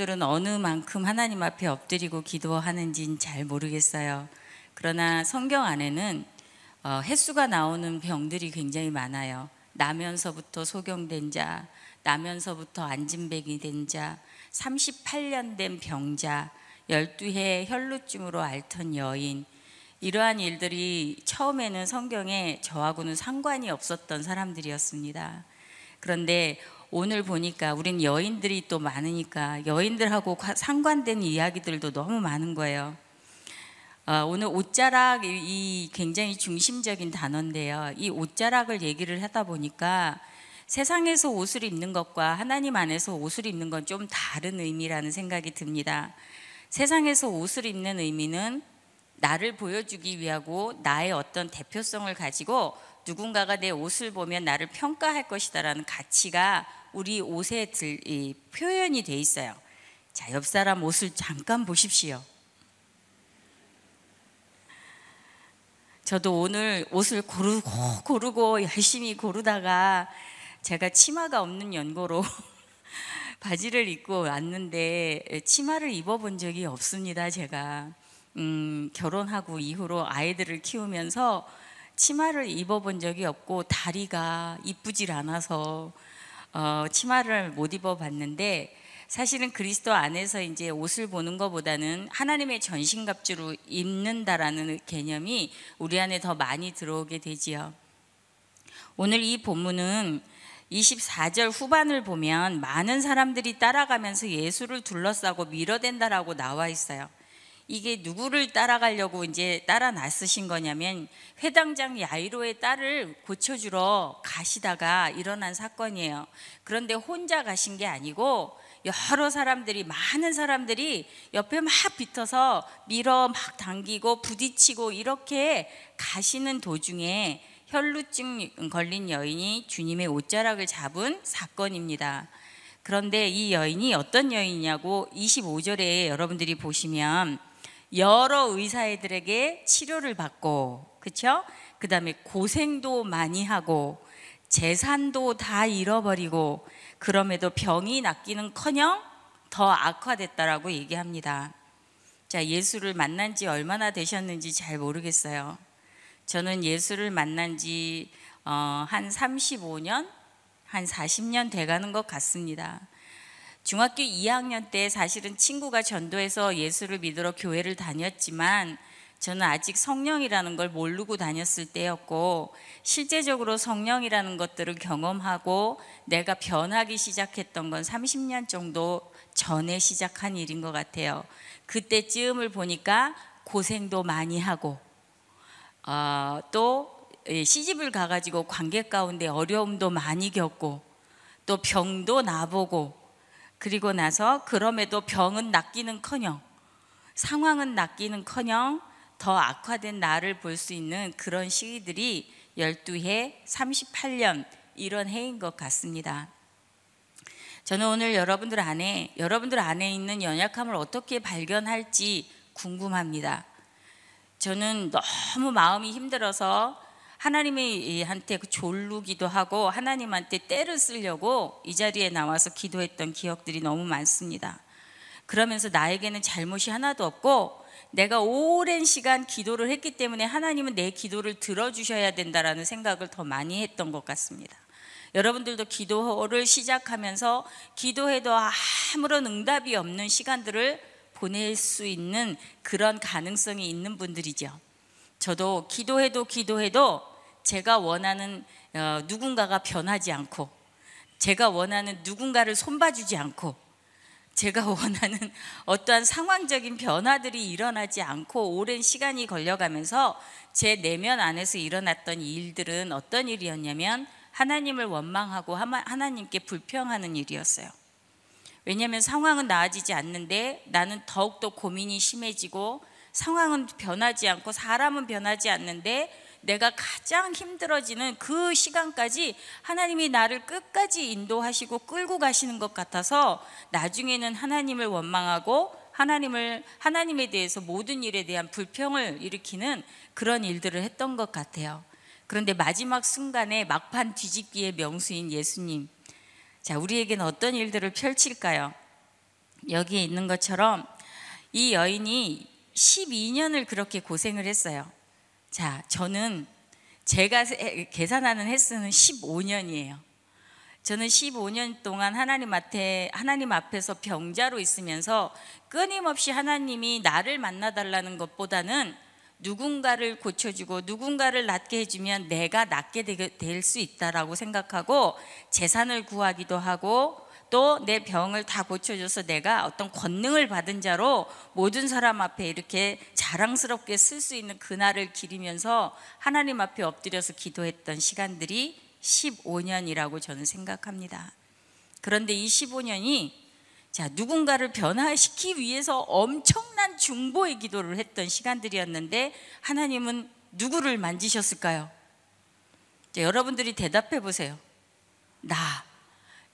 여러분들은 어느 만큼 하나님 앞에 엎드리고 기도하는지는 잘 모르겠어요. 그러나 성경 안에는 어, 횟수가 나오는 병들이 굉장히 많아요. 나면서부터 소경된 자, 나면서부터 안진백이 된 자, 38년 된 병자, 12해 혈루증으로 앓던 여인, 이러한 일들이 처음에는 성경에 저하고는 상관이 없었던 사람들이었습니다. 그런데 오늘 보니까 우린 여인들이 또 많으니까 여인들하고 상관된 이야기들도 너무 많은 거예요. 어, 오늘 옷자락 이 굉장히 중심적인 단어인데요. 이 옷자락을 얘기를 하다 보니까 세상에서 옷을 입는 것과 하나님 안에서 옷을 입는 건 좀 다른 의미라는 생각이 듭니다. 세상에서 옷을 입는 의미는 나를 보여주기 위하고 나의 어떤 대표성을 가지고 누군가가 내 옷을 보면 나를 평가할 것이다라는 가치가 우리 옷에 들, 표현이 돼 있어요. 자, 옆 사람 옷을 잠깐 보십시오. 저도 오늘 옷을 고르고 고르고 열심히 고르다가 제가 치마가 없는 연고로 바지를 입고 왔는데 치마를 입어본 적이 없습니다. 제가 음, 결혼하고 이후로 아이들을 키우면서 치마를 입어본 적이 없고 다리가 이쁘질 않아서 어, 치마를 못 입어봤는데 사실은 그리스도 안에서 이제 옷을 보는 것보다는 하나님의 전신갑주로 입는다라는 개념이 우리 안에 더 많이 들어오게 되지요. 오늘 이 본문은 24절 후반을 보면 많은 사람들이 따라가면서 예수를 둘러싸고 밀어댄다라고 나와 있어요. 이게 누구를 따라가려고 이제 따라 나서신 거냐면 회당장 야이로의 딸을 고쳐주러 가시다가 일어난 사건이에요. 그런데 혼자 가신 게 아니고 여러 사람들이 많은 사람들이 옆에 막 붙어서 밀어 막 당기고 부딪히고 이렇게 가시는 도중에 혈루증 걸린 여인이 주님의 옷자락을 잡은 사건입니다. 그런데 이 여인이 어떤 여인이냐고 25절에 여러분들이 보시면 여러 의사들에게 치료를 받고 그렇죠? 그다음에 고생도 많이 하고 재산도 다 잃어버리고 그럼에도 병이 낫기는커녕 더 악화됐다라고 얘기합니다. 자, 예수를 만난 지 얼마나 되셨는지 잘 모르겠어요. 저는 예수를 만난 지한 어, 35년, 한 40년 돼가는 것 같습니다. 중학교 2학년 때 사실은 친구가 전도해서 예수를 믿으러 교회를 다녔지만 저는 아직 성령이라는 걸 모르고 다녔을 때였고 실제적으로 성령이라는 것들을 경험하고 내가 변하기 시작했던 건 30년 정도 전에 시작한 일인 것 같아요. 그때쯤을 보니까 고생도 많이 하고 어, 또 예, 시집을 가가지고 관계 가운데 어려움도 많이 겪고 또 병도 나보고 그리고 나서 그럼에도 병은 낫기는커녕 상황은 낫기는커녕 더 악화된 나를 볼 수 있는 그런 시기들이 12해 38년 이런 해인 것 같습니다. 저는 오늘 여러분들 안에 여러분들 안에 있는 연약함을 어떻게 발견할지 궁금합니다. 저는 너무 마음이 힘들어서 하나님한테 그 졸르기도 하고 하나님한테 때를 쓰려고 이 자리에 나와서 기도했던 기억들이 너무 많습니다. 그러면서 나에게는 잘못이 하나도 없고 내가 오랜 시간 기도를 했기 때문에 하나님은 내 기도를 들어주셔야 된다라는 생각을 더 많이 했던 것 같습니다. 여러분들도 기도를 시작하면서 기도해도 아무런 응답이 없는 시간들을 보낼 수 있는 그런 가능성이 있는 분들이죠. 저도 기도해도 기도해도 제가 원하는 어, 누군가가 변하지 않고 제가 원하는 누군가를 손봐주지 않고 제가 원하는 어떠한 상황적인 변화들이 일어나지 않고 오랜 시간이 걸려가면서 제 내면 안에서 일어났던 일들은 어떤 일이었냐면 하나님을 원망하고 하나님께 불평하는 일이었어요. 왜냐하면 상황은 나아지지 않는데 나는 더욱더 고민이 심해지고 상황은 변하지 않고 사람은 변하지 않는데 내가 가장 힘들어지는 그 시간까지 하나님이 나를 끝까지 인도하시고 끌고 가시는 것 같아서 나중에는 하나님을 원망하고 하나님을 하나님에 대해서 모든 일에 대한 불평을 일으키는 그런 일들을 했던 것 같아요. 그런데 마지막 순간에 막판 뒤집기의 명수인 예수님. 자, 우리에게는 어떤 일들을 펼칠까요? 여기에 있는 것처럼 이 여인이 12년을 그렇게 고생을 했어요. 자, 저는 제가 계산하는 횟수는 15년이에요. 저는 15년 동안 하나님 앞에 하나님 앞에서 병자로 있으면서 끊임없이 하나님이 나를 만나 달라는 것보다는 누군가를 고쳐주고 누군가를 낫게 해주면 내가 낫게 될 수 있다라고 생각하고 재산을 구하기도 하고 또 내 병을 다 고쳐줘서 내가 어떤 권능을 받은 자로 모든 사람 앞에 이렇게 자랑스럽게 쓸 수 있는 그날을 기리면서 하나님 앞에 엎드려서 기도했던 시간들이 15년이라고 저는 생각합니다. 그런데 이 15년이 자, 누군가를 변화시키기 위해서 엄청난 중보의 기도를 했던 시간들이었는데 하나님은 누구를 만지셨을까요? 자, 여러분들이 대답해 보세요. 나.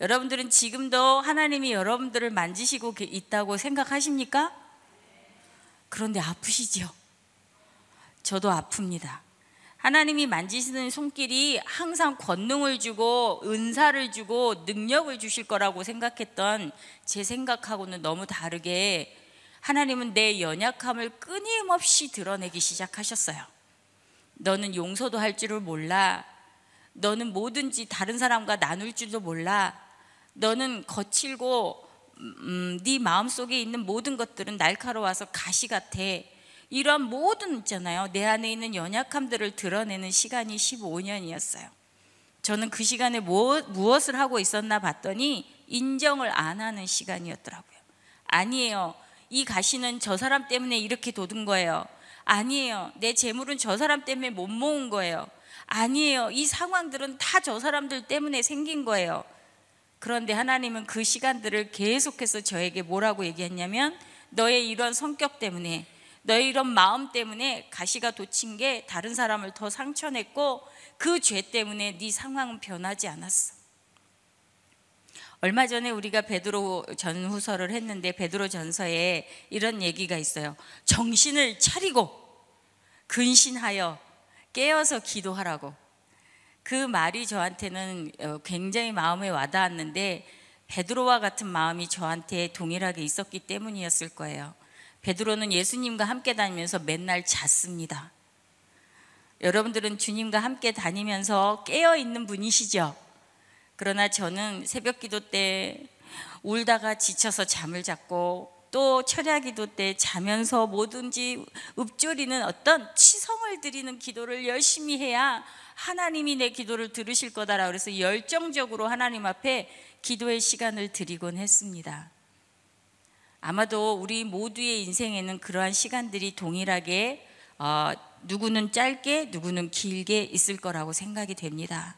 여러분들은 지금도 하나님이 여러분들을 만지시고 있다고 생각하십니까? 그런데 아프시죠? 저도 아픕니다. 하나님이 만지시는 손길이 항상 권능을 주고 은사를 주고 능력을 주실 거라고 생각했던 제 생각하고는 너무 다르게 하나님은 내 연약함을 끊임없이 드러내기 시작하셨어요. 너는 용서도 할 줄을 몰라. 너는 뭐든지 다른 사람과 나눌 줄도 몰라. 너는 거칠고 음, 네 마음속에 있는 모든 것들은 날카로워서 가시 같아. 이러한 모든 있잖아요. 내 안에 있는 연약함들을 드러내는 시간이 15년이었어요. 저는 그 시간에 무엇, 무엇을 하고 있었나 봤더니 인정을 안 하는 시간이었더라고요. 아니에요. 이 가시는 저 사람 때문에 이렇게 돋은 거예요. 아니에요. 내 재물은 저 사람 때문에 못 모은 거예요. 아니에요. 이 상황들은 다 저 사람들 때문에 생긴 거예요. 그런데 하나님은 그 시간들을 계속해서 저에게 뭐라고 얘기했냐면 너의 이런 성격 때문에 너의 이런 마음 때문에 가시가 돋친 게 다른 사람을 더 상처냈고 그 죄 때문에 네 상황은 변하지 않았어. 얼마 전에 우리가 베드로 전후서를 했는데 베드로 전서에 이런 얘기가 있어요. 정신을 차리고 근신하여 깨어서 기도하라고. 그 말이 저한테는 어, 굉장히 마음에 와닿았는데 베드로와 같은 마음이 저한테 동일하게 있었기 때문이었을 거예요. 베드로는 예수님과 함께 다니면서 맨날 잤습니다. 여러분들은 주님과 함께 다니면서 깨어 있는 분이시죠? 그러나 저는 새벽 기도 때 울다가 지쳐서 잠을 잤고 또 철야 기도 때 자면서 뭐든지 읊조리는 어떤 치성을 드리는 기도를 열심히 해야 하나님이 내 기도를 들으실 거다라 그래서 열정적으로 하나님 앞에 기도의 시간을 드리곤 했습니다. 아마도 우리 모두의 인생에는 그러한 시간들이 동일하게 어, 누구는 짧게 누구는 길게 있을 거라고 생각이 됩니다.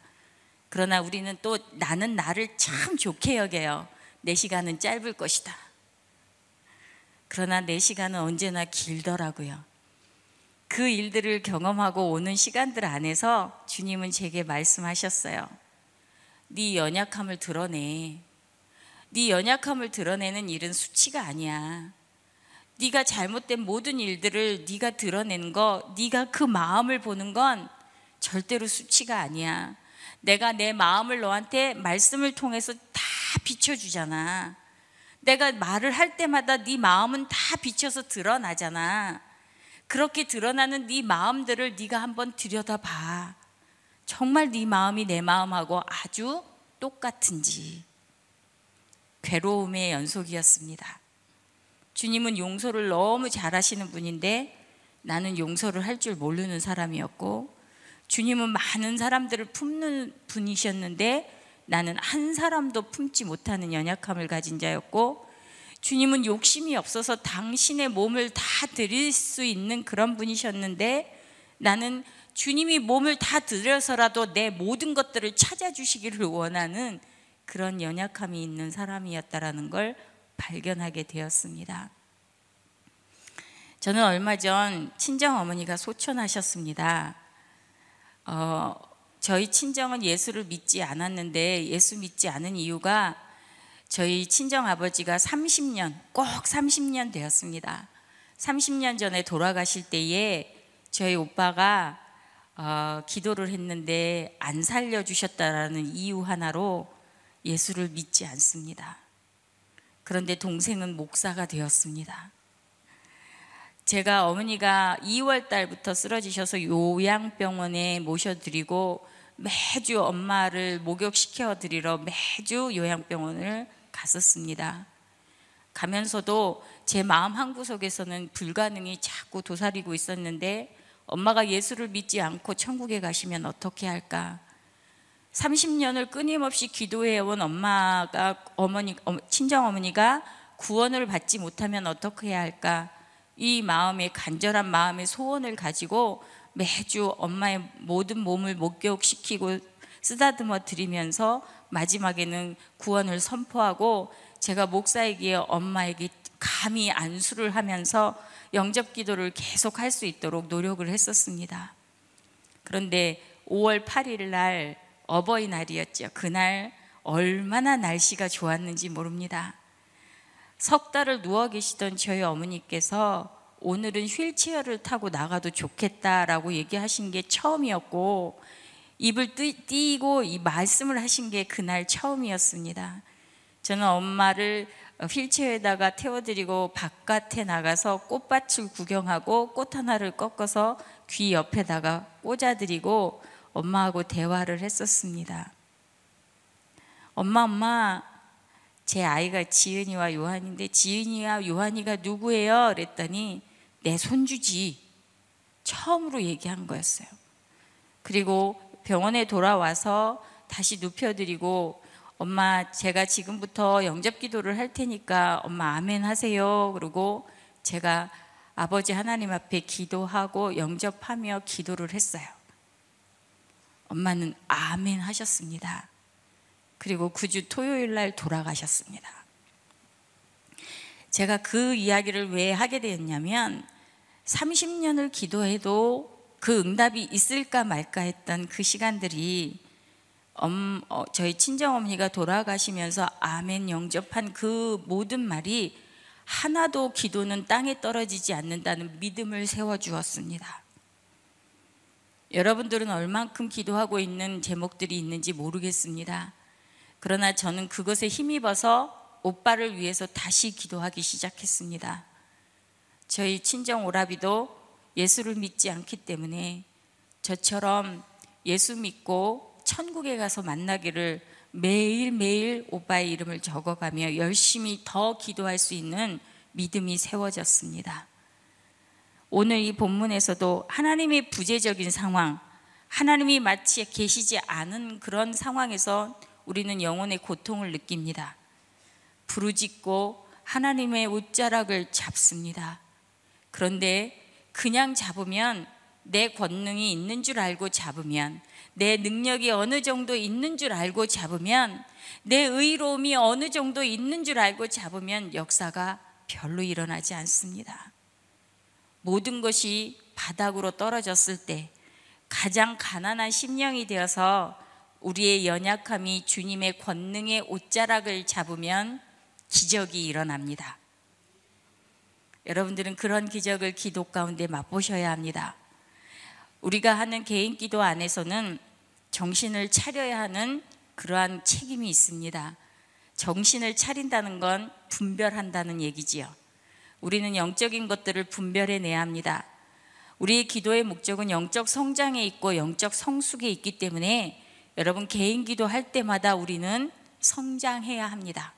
그러나 우리는 또 나는 나를 참 좋게 여겨요. 내 시간은 짧을 것이다. 그러나 내 시간은 언제나 길더라고요. 그 일들을 경험하고 오는 시간들 안에서 주님은 제게 말씀하셨어요. 네 연약함을 드러내. 네 연약함을 드러내는 일은 수치가 아니야. 네가 잘못된 모든 일들을 네가 드러낸 거, 네가 그 마음을 보는 건 절대로 수치가 아니야. 내가 내 마음을 너한테 말씀을 통해서 다 비춰주잖아. 내가 말을 할 때마다 네 마음은 다 비춰서 드러나잖아. 그렇게 드러나는 네 마음들을 네가 한번 들여다봐. 정말 네 마음이 내 마음하고 아주 똑같은지. 괴로움의 연속이었습니다. 주님은 용서를 너무 잘하시는 분인데 나는 용서를 할 줄 모르는 사람이었고 주님은 많은 사람들을 품는 분이셨는데 나는 한 사람도 품지 못하는 연약함을 가진 자였고 주님은 욕심이 없어서 당신의 몸을 다 드릴 수 있는 그런 분이셨는데 나는 주님이 몸을 다 드려서라도 내 모든 것들을 찾아주시기를 원하는 그런 연약함이 있는 사람이었다라는 걸 발견하게 되었습니다. 저는 얼마 전 친정 어머니가 소천하셨습니다. 어, 저희 친정은 예수를 믿지 않았는데 예수 믿지 않은 이유가 저희 친정 아버지가 30년, 꼭 30년 되었습니다. 30년 전에 돌아가실 때에 저희 오빠가 어, 기도를 했는데 안 살려주셨다라는 이유 하나로 예수를 믿지 않습니다. 그런데 동생은 목사가 되었습니다. 제가 어머니가 2월 달부터 쓰러지셔서 요양병원에 모셔드리고 매주 엄마를 목욕시켜 드리러 매주 요양병원을 갔었습니다. 가면서도 제 마음 한구석에서는 불가능이 자꾸 도사리고 있었는데 엄마가 예수를 믿지 않고 천국에 가시면 어떻게 할까? 30년을 끊임없이 기도해 온 엄마가 어머니 친정 어머니가 구원을 받지 못하면 어떻게 해야 할까? 이 마음의 간절한 마음의 소원을 가지고 매주 엄마의 모든 몸을 목욕시키고 쓰다듬어 드리면서 마지막에는 구원을 선포하고 제가 목사에게 엄마에게 감히 안수를 하면서 영접 기도를 계속 할 수 있도록 노력을 했었습니다. 그런데 5월 8일 날 어버이날이었죠. 그날 얼마나 날씨가 좋았는지 모릅니다. 석 달을 누워 계시던 저희 어머니께서 오늘은 휠체어를 타고 나가도 좋겠다라고 얘기하신 게 처음이었고 입을 띄고 이 말씀을 하신 게 그날 처음이었습니다. 저는 엄마를 휠체어에다가 태워드리고 바깥에 나가서 꽃밭을 구경하고 꽃 하나를 꺾어서 귀 옆에다가 꽂아드리고 엄마하고 대화를 했었습니다. 엄마, 엄마, 제 아이가 지은이와 요한인데 지은이와 요한이가 누구예요? 그랬더니 내 손주지. 처음으로 얘기한 거였어요. 그리고 병원에 돌아와서 다시 눕혀드리고 엄마 제가 지금부터 영접 기도를 할 테니까 엄마 아멘 하세요. 그리고 제가 아버지 하나님 앞에 기도하고 영접하며 기도를 했어요. 엄마는 아멘 하셨습니다. 그리고 그주 토요일 날 돌아가셨습니다. 제가 그 이야기를 왜 하게 되었냐면 30년을 기도해도 그 응답이 있을까 말까 했던 그 시간들이 엄, 어, 저희 친정어머니가 돌아가시면서 아멘 영접한 그 모든 말이 하나도 기도는 땅에 떨어지지 않는다는 믿음을 세워주었습니다. 여러분들은 얼만큼 기도하고 있는 제목들이 있는지 모르겠습니다. 그러나 저는 그것에 힘입어서 오빠를 위해서 다시 기도하기 시작했습니다. 저희 친정 오라비도 예수를 믿지 않기 때문에 저처럼 예수 믿고 천국에 가서 만나기를 매일매일 오빠의 이름을 적어가며 열심히 더 기도할 수 있는 믿음이 세워졌습니다. 오늘 이 본문에서도 하나님의 부재적인 상황, 하나님이 마치 계시지 않은 그런 상황에서 우리는 영혼의 고통을 느낍니다. 부르짖고 하나님의 옷자락을 잡습니다. 그런데 그냥 잡으면 내 권능이 있는 줄 알고 잡으면 내 능력이 어느 정도 있는 줄 알고 잡으면 내 의로움이 어느 정도 있는 줄 알고 잡으면 역사가 별로 일어나지 않습니다. 모든 것이 바닥으로 떨어졌을 때 가장 가난한 심령이 되어서 우리의 연약함이 주님의 권능의 옷자락을 잡으면 기적이 일어납니다. 여러분들은 그런 기적을 기도 가운데 맛보셔야 합니다. 우리가 하는 개인 기도 안에서는 정신을 차려야 하는 그러한 책임이 있습니다. 정신을 차린다는 건 분별한다는 얘기지요. 우리는 영적인 것들을 분별해내야 합니다. 우리의 기도의 목적은 영적 성장에 있고 영적 성숙에 있기 때문에 여러분 개인 기도할 때마다 우리는 성장해야 합니다.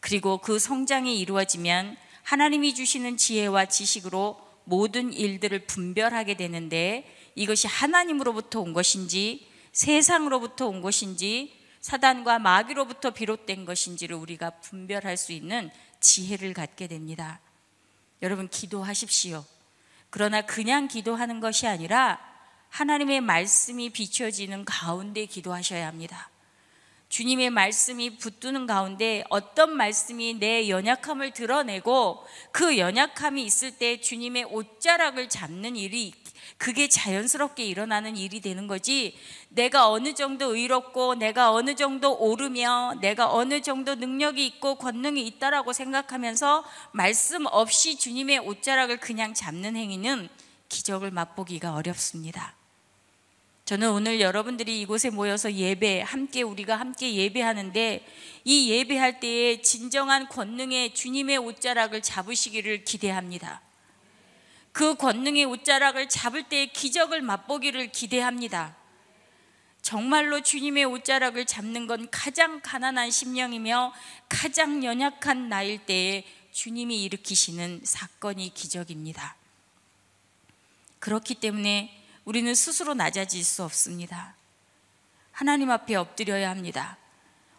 그리고 그 성장이 이루어지면 하나님이 주시는 지혜와 지식으로 모든 일들을 분별하게 되는데 이것이 하나님으로부터 온 것인지 세상으로부터 온 것인지 사단과 마귀로부터 비롯된 것인지를 우리가 분별할 수 있는 지혜를 갖게 됩니다. 여러분 기도하십시오. 그러나 그냥 기도하는 것이 아니라 하나님의 말씀이 비춰지는 가운데 기도하셔야 합니다. 주님의 말씀이 붙드는 가운데 어떤 말씀이 내 연약함을 드러내고 그 연약함이 있을 때 주님의 옷자락을 잡는 일이 그게 자연스럽게 일어나는 일이 되는 거지 내가 어느 정도 의롭고 내가 어느 정도 오르며 내가 어느 정도 능력이 있고 권능이 있다라고 생각하면서 말씀 없이 주님의 옷자락을 그냥 잡는 행위는 기적을 맛보기가 어렵습니다. 저는 오늘 여러분들이 이곳에 모여서 예배, 함께 우리가 함께 예배하는데 이 예배할 때에 진정한 권능의 주님의 옷자락을 잡으시기를 기대합니다. 그 권능의 옷자락을 잡을 때의 기적을 맛보기를 기대합니다. 정말로 주님의 옷자락을 잡는 건 가장 가난한 심령이며 가장 연약한 나일 때에 주님이 일으키시는 사건이 기적입니다. 그렇기 때문에 우리는 스스로 낮아질 수 없습니다. 하나님 앞에 엎드려야 합니다.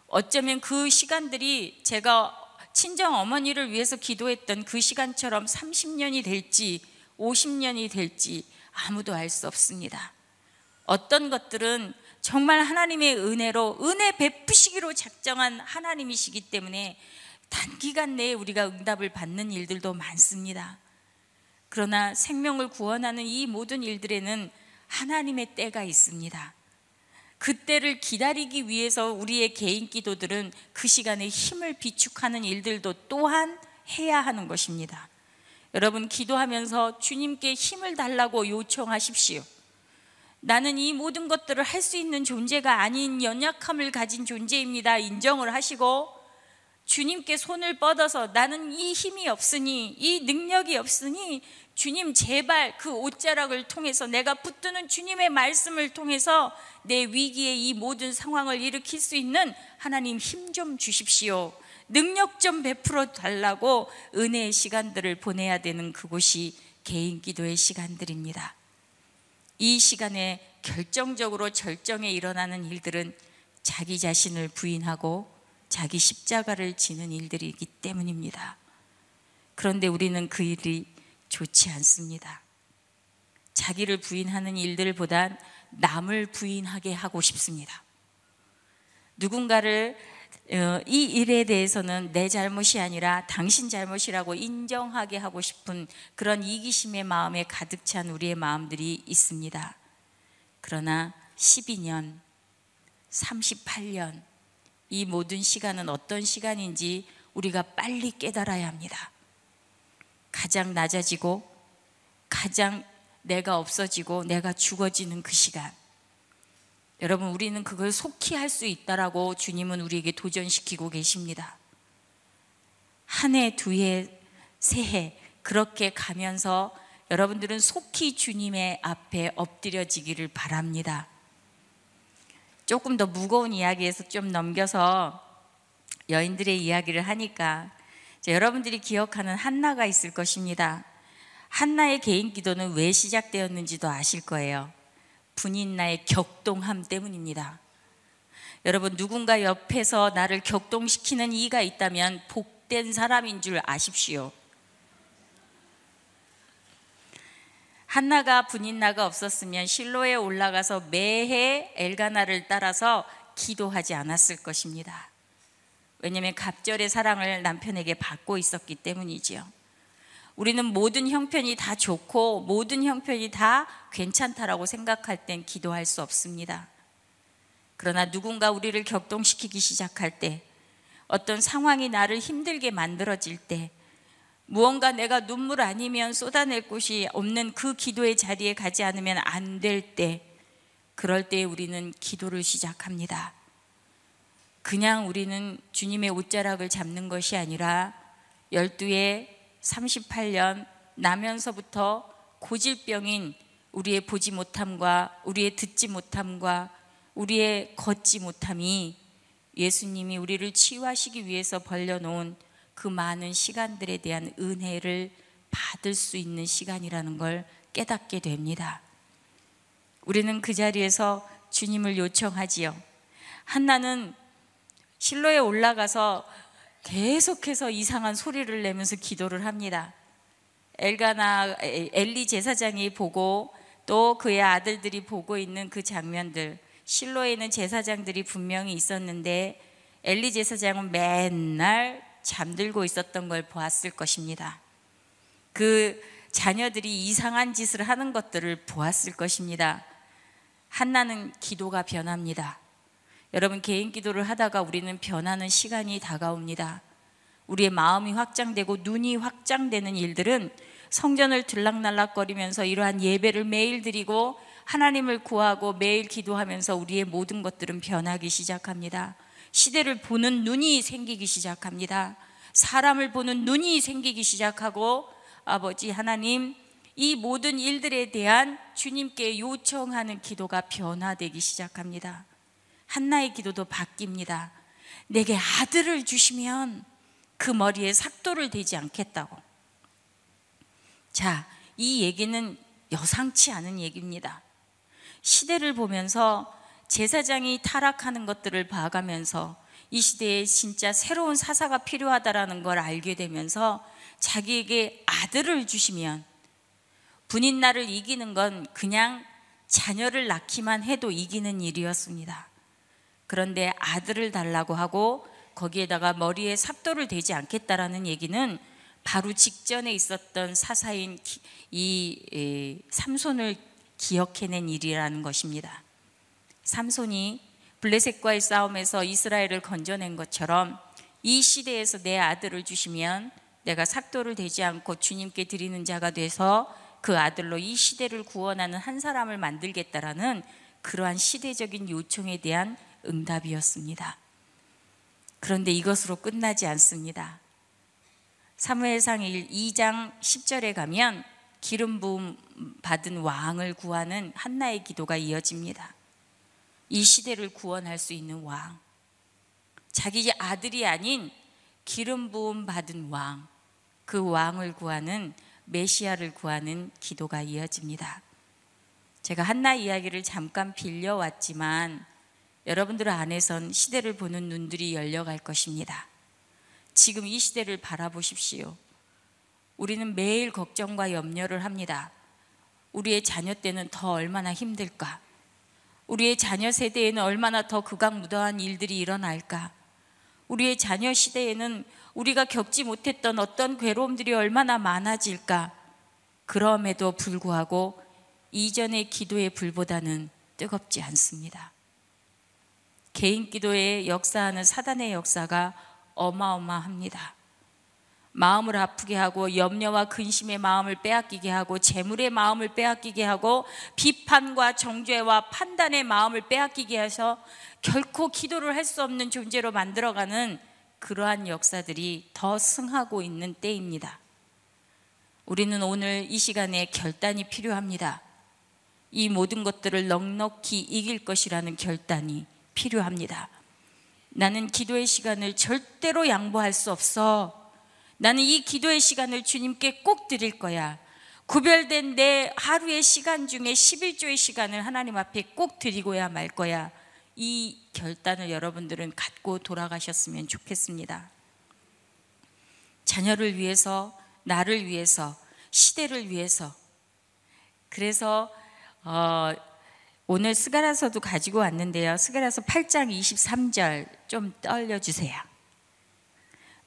어쩌면 그 시간들이 제가 친정 어머니를 위해서 기도했던 그 시간처럼 30년이 될지 50년이 될지 아무도 알 수 없습니다. 어떤 것들은 정말 하나님의 은혜로 은혜 베푸시기로 작정한 하나님이시기 때문에 단기간 내에 우리가 응답을 받는 일들도 많습니다. 그러나 생명을 구원하는 이 모든 일들에는 하나님의 때가 있습니다. 그 때를 기다리기 위해서 우리의 개인 기도들은 그 시간에 힘을 비축하는 일들도 또한 해야 하는 것입니다. 여러분, 기도하면서 주님께 힘을 달라고 요청하십시오. 나는 이 모든 것들을 할 수 있는 존재가 아닌 연약함을 가진 존재입니다. 인정을 하시고 주님께 손을 뻗어서 나는 이 힘이 없으니 이 능력이 없으니 주님 제발 그 옷자락을 통해서 내가 붙드는 주님의 말씀을 통해서 내 위기의 이 모든 상황을 일으킬 수 있는 하나님 힘 좀 주십시오. 능력 좀 베풀어 달라고 은혜의 시간들을 보내야 되는 그곳이 개인 기도의 시간들입니다. 이 시간에 결정적으로 절정에 일어나는 일들은 자기 자신을 부인하고 자기 십자가를 지는 일들이기 때문입니다. 그런데 우리는 그 일이 좋지 않습니다. 자기를 부인하는 일들보단 남을 부인하게 하고 싶습니다. 누군가를 어, 이 일에 대해서는 내 잘못이 아니라 당신 잘못이라고 인정하게 하고 싶은 그런 이기심의 마음에 가득 찬 우리의 마음들이 있습니다. 그러나 12년, 38년, 이 모든 시간은 어떤 시간인지 우리가 빨리 깨달아야 합니다. 가장 낮아지고 가장 내가 없어지고 내가 죽어지는 그 시간. 여러분, 우리는 그걸 속히 할 수 있다라고 주님은 우리에게 도전시키고 계십니다. 한 해, 두 해, 세 해, 그렇게 가면서 여러분들은 속히 주님의 앞에 엎드려지기를 바랍니다. 조금 더 무거운 이야기에서 좀 넘겨서 여인들의 이야기를 하니까 여러분들이 기억하는 한나가 있을 것입니다. 한나의 개인 기도는 왜 시작되었는지도 아실 거예요. 분인 나의 격동함 때문입니다. 여러분 누군가 옆에서 나를 격동시키는 이가 있다면 복된 사람인 줄 아십시오. 한나가 분인나가 없었으면 실로에 올라가서 매해 엘가나를 따라서 기도하지 않았을 것입니다. 왜냐하면 갑절의 사랑을 남편에게 받고 있었기 때문이지요. 우리는 모든 형편이 다 좋고 모든 형편이 다 괜찮다라고 생각할 땐 기도할 수 없습니다. 그러나 누군가 우리를 격동시키기 시작할 때 어떤 상황이 나를 힘들게 만들어질 때 무언가 내가 눈물 아니면 쏟아낼 곳이 없는 그 기도의 자리에 가지 않으면 안 될 때, 그럴 때 우리는 기도를 시작합니다. 그냥 우리는 주님의 옷자락을 잡는 것이 아니라 12에 38년 나면서부터 고질병인 우리의 보지 못함과 우리의 듣지 못함과 우리의 걷지 못함이 예수님이 우리를 치유하시기 위해서 벌려놓은 그 많은 시간들에 대한 은혜를 받을 수 있는 시간이라는 걸 깨닫게 됩니다. 우리는 그 자리에서 주님을 요청하지요. 한나는 실로에 올라가서 계속해서 이상한 소리를 내면서 기도를 합니다. 엘가나 엘리 제사장이 보고 또 그의 아들들이 보고 있는 그 장면들 실로에 있는 제사장들이 분명히 있었는데 엘리 제사장은 맨날 잠들고 있었던 걸 보았을 것입니다. 그 자녀들이 이상한 짓을 하는 것들을 보았을 것입니다. 한나는 기도가 변합니다. 여러분 개인 기도를 하다가 우리는 변하는 시간이 다가옵니다. 우리의 마음이 확장되고 눈이 확장되는 일들은 성전을 들락날락거리면서 이러한 예배를 매일 드리고 하나님을 구하고 매일 기도하면서 우리의 모든 것들은 변하기 시작합니다. 시대를 보는 눈이 생기기 시작합니다. 사람을 보는 눈이 생기기 시작하고 아버지 하나님 이 모든 일들에 대한 주님께 요청하는 기도가 변화되기 시작합니다. 한나의 기도도 바뀝니다. 내게 아들을 주시면 그 머리에 삭도를 대지 않겠다고. 자, 이 얘기는 여상치 않은 얘기입니다. 시대를 보면서 제사장이 타락하는 것들을 봐가면서 이 시대에 진짜 새로운 사사가 필요하다라는 걸 알게 되면서 자기에게 아들을 주시면 분인 날을 이기는 건 그냥 자녀를 낳기만 해도 이기는 일이었습니다. 그런데 아들을 달라고 하고 거기에다가 머리에 삭도를 대지 않겠다라는 얘기는 바로 직전에 있었던 사사인 이 삼손을 기억해낸 일이라는 것입니다. 삼손이 블레셋과의 싸움에서 이스라엘을 건져낸 것처럼 이 시대에서 내 아들을 주시면 내가 삭도를 대지 않고 주님께 드리는 자가 돼서 그 아들로 이 시대를 구원하는 한 사람을 만들겠다라는 그러한 시대적인 요청에 대한 응답이었습니다. 그런데 이것으로 끝나지 않습니다. 사무엘상 2장 10절에 가면 기름 부음 받은 왕을 구하는 한나의 기도가 이어집니다. 이 시대를 구원할 수 있는 왕. 자기 아들이 아닌 기름 부음 받은 왕. 그 왕을 구하는 메시아를 구하는 기도가 이어집니다. 제가 한나 이야기를 잠깐 빌려왔지만 여러분들 안에선 시대를 보는 눈들이 열려갈 것입니다. 지금 이 시대를 바라보십시오. 우리는 매일 걱정과 염려를 합니다. 우리의 자녀 때는 더 얼마나 힘들까? 우리의 자녀 세대에는 얼마나 더 극악무도한 일들이 일어날까? 우리의 자녀 시대에는 우리가 겪지 못했던 어떤 괴로움들이 얼마나 많아질까? 그럼에도 불구하고 이전의 기도의 불보다는 뜨겁지 않습니다. 개인 기도에 역사하는 사단의 역사가 어마어마합니다. 마음을 아프게 하고 염려와 근심의 마음을 빼앗기게 하고 재물의 마음을 빼앗기게 하고 비판과 정죄와 판단의 마음을 빼앗기게 해서 결코 기도를 할 수 없는 존재로 만들어가는 그러한 역사들이 더 승하고 있는 때입니다. 우리는 오늘 이 시간에 결단이 필요합니다. 이 모든 것들을 넉넉히 이길 것이라는 결단이 필요합니다. 나는 기도의 시간을 절대로 양보할 수 없어. 나는 이 기도의 시간을 주님께 꼭 드릴 거야. 구별된 내 하루의 시간 중에 11조의 시간을 하나님 앞에 꼭 드리고야 말 거야. 이 결단을 여러분들은 갖고 돌아가셨으면 좋겠습니다. 자녀를 위해서, 나를 위해서, 시대를 위해서. 그래서 어, 오늘 스가라서도 가지고 왔는데요. 스가라서 8장 23절 좀 떨려 주세요.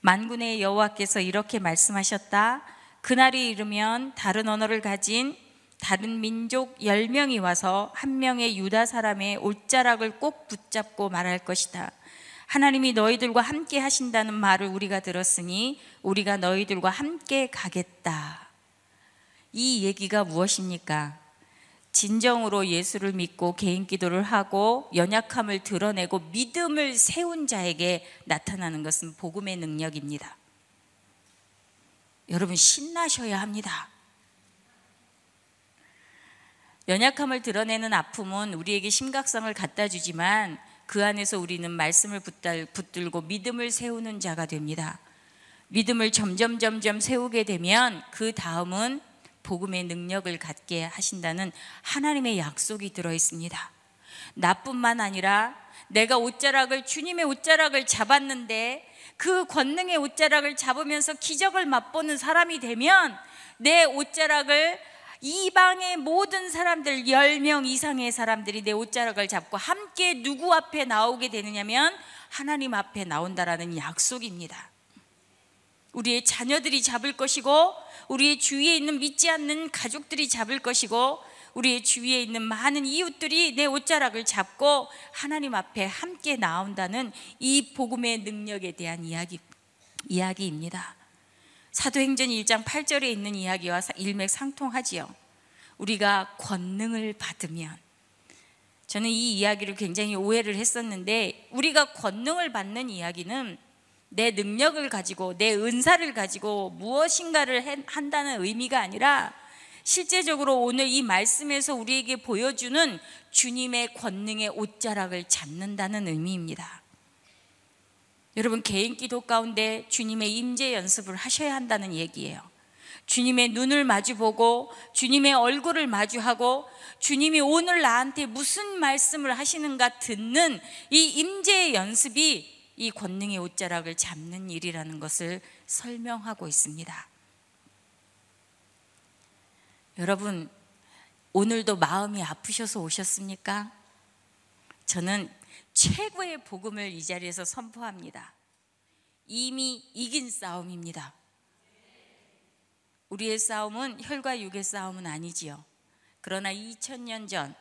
만군의 여호와께서 이렇게 말씀하셨다. 그날이 이르면 다른 언어를 가진 다른 민족 10명이 와서 한 명의 유다 사람의 옷자락을 꼭 붙잡고 말할 것이다. 하나님이 너희들과 함께 하신다는 말을 우리가 들었으니 우리가 너희들과 함께 가겠다. 이 얘기가 무엇입니까? 진정으로 예수를 믿고 개인 기도를 하고 연약함을 드러내고 믿음을 세운 자에게 나타나는 것은 복음의 능력입니다. 여러분 신나셔야 합니다. 연약함을 드러내는 아픔은 우리에게 심각성을 갖다 주지만 그 안에서 우리는 말씀을 붙들고 믿음을 세우는 자가 됩니다. 믿음을 점점 점점 세우게 되면 그 다음은 복음의 능력을 갖게 하신다는 하나님의 약속이 들어 있습니다. 나뿐만 아니라 내가 옷자락을 주님의 옷자락을 잡았는데 그 권능의 옷자락을 잡으면서 기적을 맛보는 사람이 되면 내 옷자락을 이방의 모든 사람들 10명 이상의 사람들이 내 옷자락을 잡고 함께 누구 앞에 나오게 되느냐면 하나님 앞에 나온다라는 약속입니다. 우리의 자녀들이 잡을 것이고 우리의 주위에 있는 믿지 않는 가족들이 잡을 것이고 우리의 주위에 있는 많은 이웃들이 내 옷자락을 잡고 하나님 앞에 함께 나온다는 이 복음의 능력에 대한 이야기, 이야기입니다. 사도행전 1장 8절에 있는 이야기와 일맥상통하지요. 우리가 권능을 받으면 저는 이 이야기를 굉장히 오해를 했었는데 우리가 권능을 받는 이야기는 내 능력을 가지고 내 은사를 가지고 무엇인가를 한다는 의미가 아니라 실제적으로 오늘 이 말씀에서 우리에게 보여주는 주님의 권능의 옷자락을 잡는다는 의미입니다. 여러분 개인 기도 가운데 주님의 임재 연습을 하셔야 한다는 얘기예요. 주님의 눈을 마주보고 주님의 얼굴을 마주하고 주님이 오늘 나한테 무슨 말씀을 하시는가 듣는 이 임재의 연습이 이 권능의 옷자락을 잡는 일이라는 것을 설명하고 있습니다. 여러분, 오늘도 마음이 아프셔서 오셨습니까? 저는 최고의 복음을 이 자리에서 선포합니다. 이미 이긴 싸움입니다. 우리의 싸움은 혈과 육의 싸움은 아니지요. 그러나 2000년 전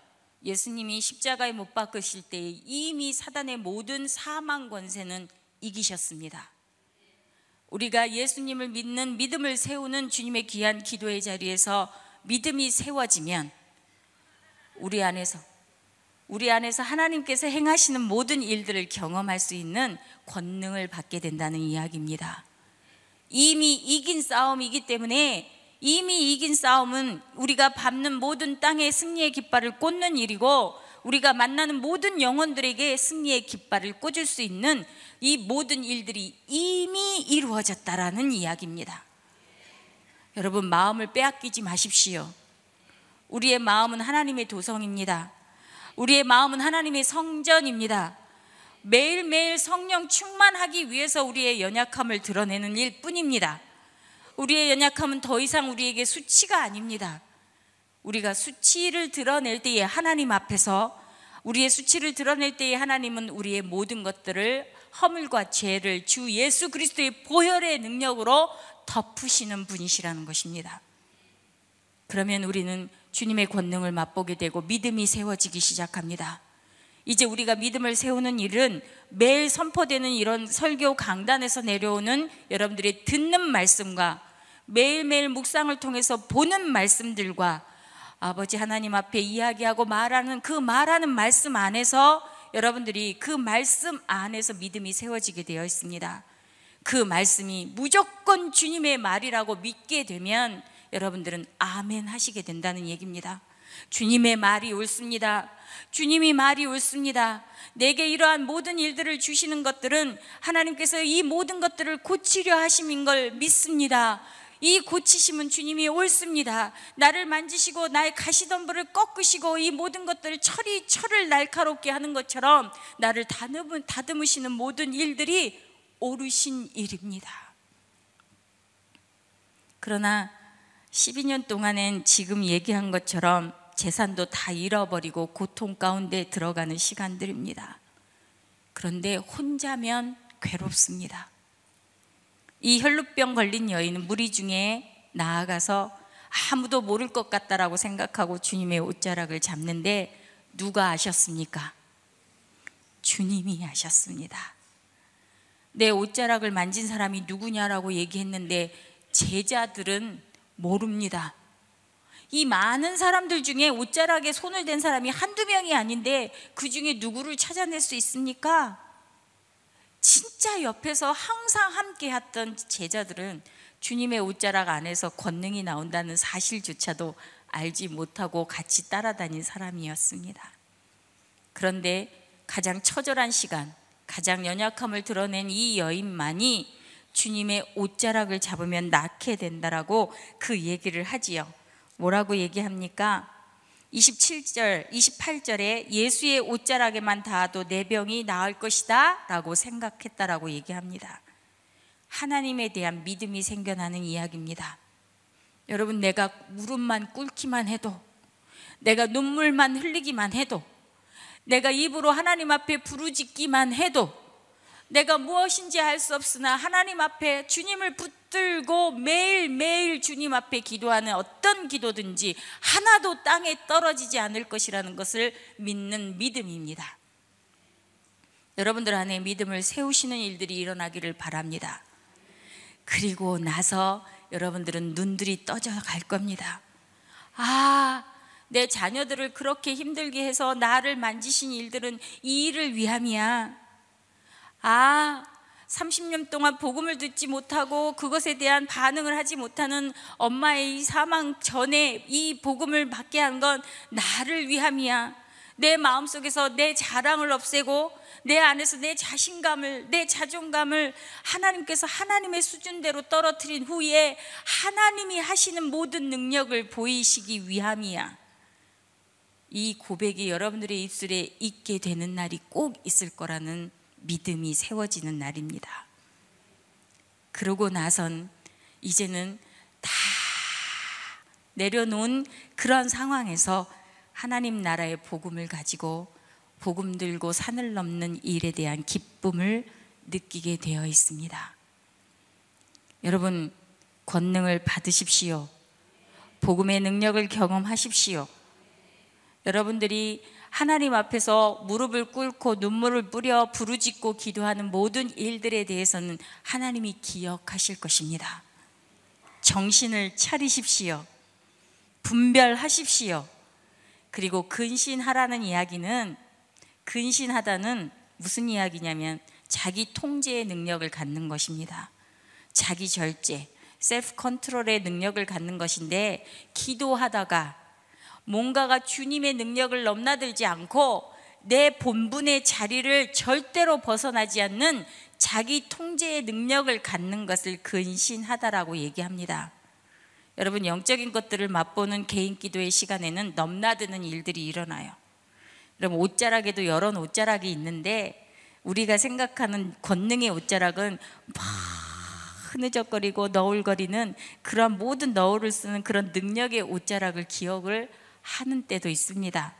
예수님이 십자가에 못 박으실 때 이미 사단의 모든 사망 권세는 이기셨습니다. 우리가 예수님을 믿는 믿음을 세우는 주님의 귀한 기도의 자리에서 믿음이 세워지면 우리 안에서 우리 안에서 하나님께서 행하시는 모든 일들을 경험할 수 있는 권능을 받게 된다는 이야기입니다. 이미 이긴 싸움이기 때문에 이미 이긴 싸움은 우리가 밟는 모든 땅의 승리의 깃발을 꽂는 일이고 우리가 만나는 모든 영혼들에게 승리의 깃발을 꽂을 수 있는 이 모든 일들이 이미 이루어졌다라는 이야기입니다. 여러분 마음을 빼앗기지 마십시오. 우리의 마음은 하나님의 도성입니다. 우리의 마음은 하나님의 성전입니다. 매일매일 성령 충만하기 위해서 우리의 연약함을 드러내는 일 뿐입니다. 우리의 연약함은 더 이상 우리에게 수치가 아닙니다. 우리가 수치를 드러낼 때에 하나님 앞에서 우리의 수치를 드러낼 때에 하나님은 우리의 모든 것들을 허물과 죄를 주 예수 그리스도의 보혈의 능력으로 덮으시는 분이시라는 것입니다. 그러면 우리는 주님의 권능을 맛보게 되고 믿음이 세워지기 시작합니다. 이제 우리가 믿음을 세우는 일은 매일 선포되는 이런 설교 강단에서 내려오는 여러분들이 듣는 말씀과 매일매일 묵상을 통해서 보는 말씀들과 아버지 하나님 앞에 이야기하고 말하는 그 말하는 말씀 안에서 여러분들이 그 말씀 안에서 믿음이 세워지게 되어 있습니다. 그 말씀이 무조건 주님의 말이라고 믿게 되면 여러분들은 아멘 하시게 된다는 얘기입니다. 주님의 말이 옳습니다. 주님이 말이 옳습니다. 내게 이러한 모든 일들을 주시는 것들은 하나님께서 이 모든 것들을 고치려 하심인 걸 믿습니다. 이 고치심은 주님이 옳습니다. 나를 만지시고 나의 가시덤불을 꺾으시고 이 모든 것들을 철이 철을 날카롭게 하는 것처럼 나를 다듬으시는 모든 일들이 옳으신 일입니다. 그러나 12년 동안엔 지금 얘기한 것처럼 재산도 다 잃어버리고 고통 가운데 들어가는 시간들입니다. 그런데 혼자면 괴롭습니다. 이 혈루병 걸린 여인은 무리 중에 나아가서 아무도 모를 것 같다라고 생각하고 주님의 옷자락을 잡는데 누가 아셨습니까? 주님이 아셨습니다. 내 옷자락을 만진 사람이 누구냐라고 얘기했는데 제자들은 모릅니다. 이 많은 사람들 중에 옷자락에 손을 댄 사람이 한두 명이 아닌데 그 중에 누구를 찾아낼 수 있습니까? 진짜 옆에서 항상 함께 했던 제자들은 주님의 옷자락 안에서 권능이 나온다는 사실조차도 알지 못하고 같이 따라다닌 사람이었습니다. 그런데 가장 처절한 시간, 가장 연약함을 드러낸 이 여인만이 주님의 옷자락을 잡으면 낫게 된다라고 그 얘기를 하지요. 뭐라고 얘기합니까? 27절, 28절에 예수의 옷자락에만 닿아도 내 병이 나을 것이다 라고 생각했다라고 얘기합니다. 하나님에 대한 믿음이 생겨나는 이야기입니다. 여러분, 내가 무릎만 꿇기만 해도, 내가 눈물만 흘리기만 해도, 내가 입으로 하나님 앞에 부르짖기만 해도, 내가 무엇인지 알 수 없으나 하나님 앞에 주님을 붙 들고 매일매일 주님 앞에 기도하는 어떤 기도든지 하나도 땅에 떨어지지 않을 것이라는 것을 믿는 믿음입니다. 여러분들 안에 믿음을 세우시는 일들이 일어나기를 바랍니다. 그리고 나서 여러분들은 눈들이 떠져 갈 겁니다. 아, 내 자녀들을 그렇게 힘들게 해서 나를 만지신 일들은 이 일을 위함이야. 아, 30년 동안 복음을 듣지 못하고 그것에 대한 반응을 하지 못하는 엄마의 이 사망 전에 이 복음을 받게 한 건 나를 위함이야. 내 마음속에서 내 자랑을 없애고 내 안에서 내 자신감을 내 자존감을 하나님께서 하나님의 수준대로 떨어뜨린 후에 하나님이 하시는 모든 능력을 보이시기 위함이야. 이 고백이 여러분들의 입술에 있게 되는 날이 꼭 있을 거라는 믿음이 세워지는 날입니다. 그러고 나선 이제는 다 내려놓은 그런 상황에서 하나님 나라의 복음을 가지고 복음 들고 산을 넘는 일에 대한 기쁨을 느끼게 되어 있습니다. 여러분, 권능을 받으십시오. 복음의 능력을 경험하십시오. 여러분들이 하나님 앞에서 무릎을 꿇고 눈물을 뿌려 부르짖고 기도하는 모든 일들에 대해서는 하나님이 기억하실 것입니다. 정신을 차리십시오. 분별하십시오. 그리고 근신하라는 이야기는 근신하다는 무슨 이야기냐면 자기 통제의 능력을 갖는 것입니다. 자기 절제, 셀프 컨트롤의 능력을 갖는 것인데 기도하다가 뭔가가 주님의 능력을 넘나들지 않고 내 본분의 자리를 절대로 벗어나지 않는 자기 통제의 능력을 갖는 것을 근신하다라고 얘기합니다. 여러분 영적인 것들을 맛보는 개인 기도의 시간에는 넘나드는 일들이 일어나요. 여러분 옷자락에도 여러 옷자락이 있는데 우리가 생각하는 권능의 옷자락은 막 흐느적거리고 너울거리는 그런 모든 너울을 쓰는 그런 능력의 옷자락을 기억을 하는 때도 있습니다.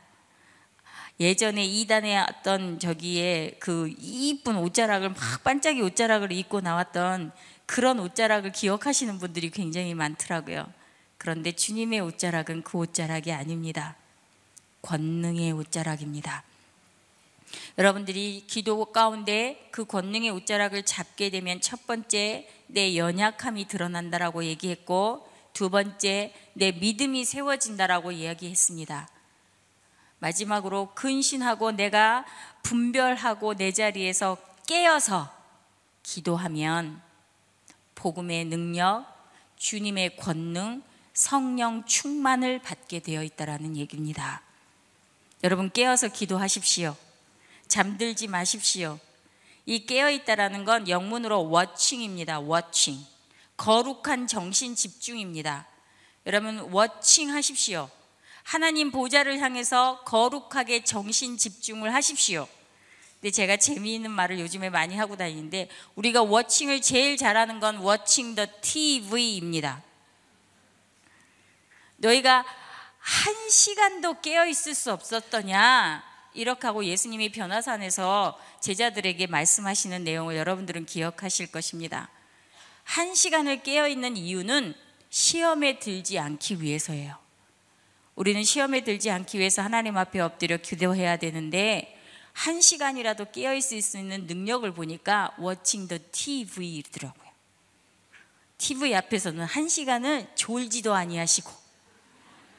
예전에 이단에 어떤 저기에 그 이쁜 옷자락을 막 반짝이 옷자락을 입고 나왔던 그런 옷자락을 기억하시는 분들이 굉장히 많더라고요. 그런데 주님의 옷자락은 그 옷자락이 아닙니다. 권능의 옷자락입니다. 여러분들이 기도 가운데 그 권능의 옷자락을 잡게 되면 첫 번째 내 연약함이 드러난다라고 얘기했고 두 번째 내 믿음이 세워진다라고 이야기했습니다. 마지막으로 근신하고 내가 분별하고 내 자리에서 깨어서 기도하면 복음의 능력, 주님의 권능, 성령 충만을 받게 되어 있다라는 얘기입니다. 여러분 깨어서 기도하십시오. 잠들지 마십시오. 이 깨어 있다라는 건 영문으로 워칭입니다. 워칭. 거룩한 정신 집중입니다. 여러분 워칭 하십시오. 하나님 보좌를 향해서 거룩하게 정신 집중을 하십시오. 근데 제가 재미있는 말을 요즘에 많이 하고 다니는데 우리가 워칭을 제일 잘하는 건 워칭 더 TV입니다. 너희가 한 시간도 깨어 있을 수 없었더냐? 이렇게 하고 예수님이 변화산에서 제자들에게 말씀하시는 내용을 여러분들은 기억하실 것입니다. 한 시간을 깨어 있는 이유는 시험에 들지 않기 위해서예요. 우리는 시험에 들지 않기 위해서 하나님 앞에 엎드려 기도해야 되는데 한 시간이라도 깨어 있을 수 있는 능력을 보니까 워칭 더 TV더라고요. TV 앞에서는 한 시간을 졸지도 아니하시고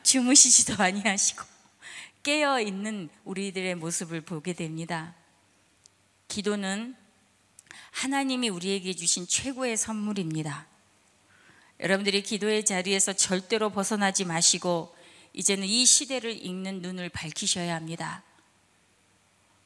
주무시지도 아니하시고 깨어 있는 우리들의 모습을 보게 됩니다. 기도는 하나님이 우리에게 주신 최고의 선물입니다. 여러분들이 기도의 자리에서 절대로 벗어나지 마시고 이제는 이 시대를 읽는 눈을 밝히셔야 합니다.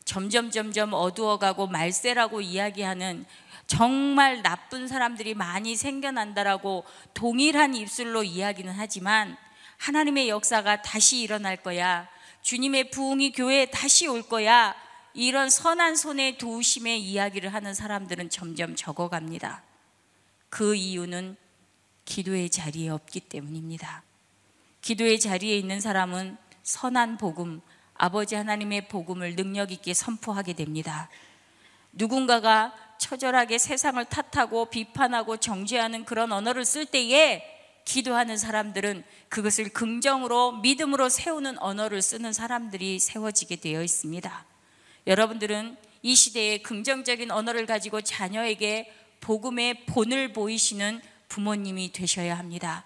점점 점점 어두워가고 말세라고 이야기하는 정말 나쁜 사람들이 많이 생겨난다라고 동일한 입술로 이야기는 하지만 하나님의 역사가 다시 일어날 거야. 주님의 부흥이 교회에 다시 올 거야. 이런 선한 손의 도우심의 이야기를 하는 사람들은 점점 적어갑니다. 그 이유는 기도의 자리에 없기 때문입니다. 기도의 자리에 있는 사람은 선한 복음, 아버지 하나님의 복음을 능력 있게 선포하게 됩니다. 누군가가 처절하게 세상을 탓하고 비판하고 정죄하는 그런 언어를 쓸 때에 기도하는 사람들은 그것을 긍정으로 믿음으로 세우는 언어를 쓰는 사람들이 세워지게 되어 있습니다. 여러분들은 이 시대에 긍정적인 언어를 가지고 자녀에게 복음의 본을 보이시는 부모님이 되셔야 합니다.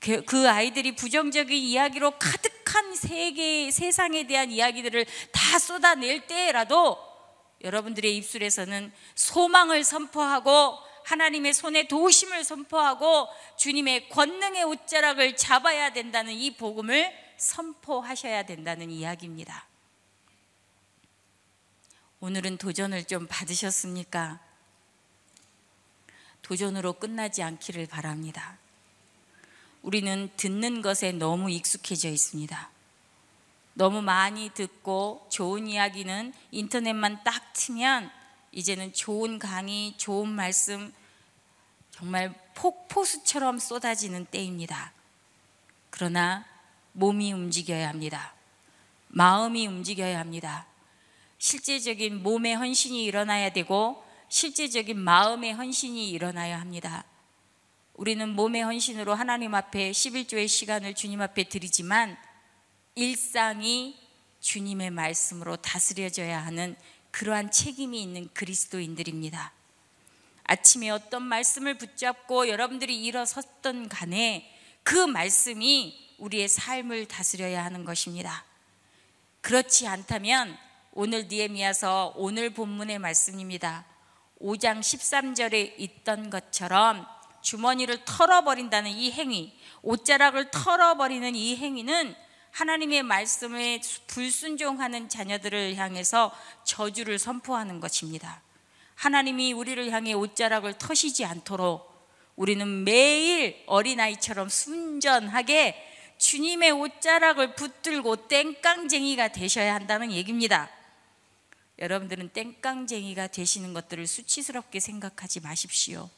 그, 그 아이들이 부정적인 이야기로 가득한 세계 세상에 대한 이야기들을 다 쏟아낼 때라도 여러분들의 입술에서는 소망을 선포하고 하나님의 손에 도심을 선포하고 주님의 권능의 옷자락을 잡아야 된다는 이 복음을 선포하셔야 된다는 이야기입니다. 오늘은 도전을 좀 받으셨습니까? 도전으로 끝나지 않기를 바랍니다. 우리는 듣는 것에 너무 익숙해져 있습니다. 너무 많이 듣고 좋은 이야기는 인터넷만 딱 트면 이제는 좋은 강의, 좋은 말씀 정말 폭포수처럼 쏟아지는 때입니다. 그러나 몸이 움직여야 합니다. 마음이 움직여야 합니다. 실제적인 몸의 헌신이 일어나야 되고 실제적인 마음의 헌신이 일어나야 합니다. 우리는 몸의 헌신으로 하나님 앞에 11조의 시간을 주님 앞에 드리지만 일상이 주님의 말씀으로 다스려져야 하는 그러한 책임이 있는 그리스도인들입니다. 아침에 어떤 말씀을 붙잡고 여러분들이 일어섰던 간에 그 말씀이 우리의 삶을 다스려야 하는 것입니다. 그렇지 않다면 오늘 니에미야서 오늘 본문의 말씀입니다. 5장 13절에 있던 것처럼 주머니를 털어버린다는 이 행위, 옷자락을 털어버리는 이 행위는 하나님의 말씀에 불순종하는 자녀들을 향해서 저주를 선포하는 것입니다. 하나님이 우리를 향해 옷자락을 터시지 않도록 우리는 매일 어린아이처럼 순전하게 주님의 옷자락을 붙들고 땡깡쟁이가 되셔야 한다는 얘기입니다. 여러분들은 땡깡쟁이가 되시는 것들을 수치스럽게 생각하지 마십시오.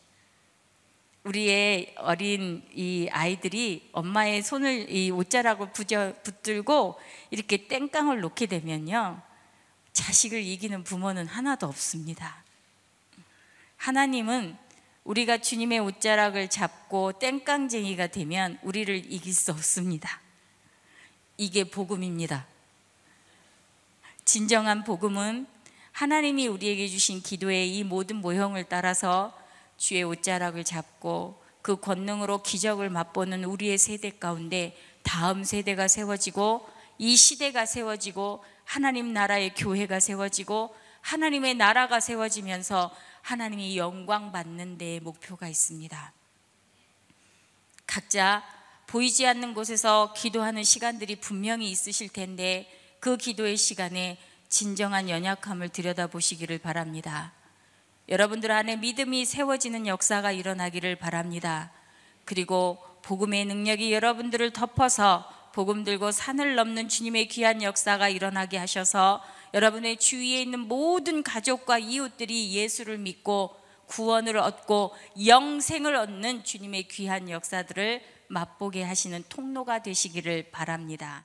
우리의 어린 이 아이들이 엄마의 손을 이 옷자락을 붙들고 이렇게 땡깡을 놓게 되면요. 자식을 이기는 부모는 하나도 없습니다. 하나님은 우리가 주님의 옷자락을 잡고 땡깡쟁이가 되면 우리를 이길 수 없습니다. 이게 복음입니다. 진정한 복음은 하나님이 우리에게 주신 기도의 이 모든 모형을 따라서 주의 옷자락을 잡고 그 권능으로 기적을 맛보는 우리의 세대 가운데 다음 세대가 세워지고 이 시대가 세워지고 하나님 나라의 교회가 세워지고 하나님의 나라가 세워지면서 하나님이 영광 받는 데에 목표가 있습니다. 각자 보이지 않는 곳에서 기도하는 시간들이 분명히 있으실 텐데 그 기도의 시간에 진정한 연약함을 들여다보시기를 바랍니다. 여러분들 안에 믿음이 세워지는 역사가 일어나기를 바랍니다. 그리고 복음의 능력이 여러분들을 덮어서 복음 들고 산을 넘는 주님의 귀한 역사가 일어나게 하셔서 여러분의 주위에 있는 모든 가족과 이웃들이 예수를 믿고 구원을 얻고 영생을 얻는 주님의 귀한 역사들을 맛보게 하시는 통로가 되시기를 바랍니다.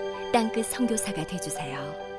땅끝 성교사가 되주세요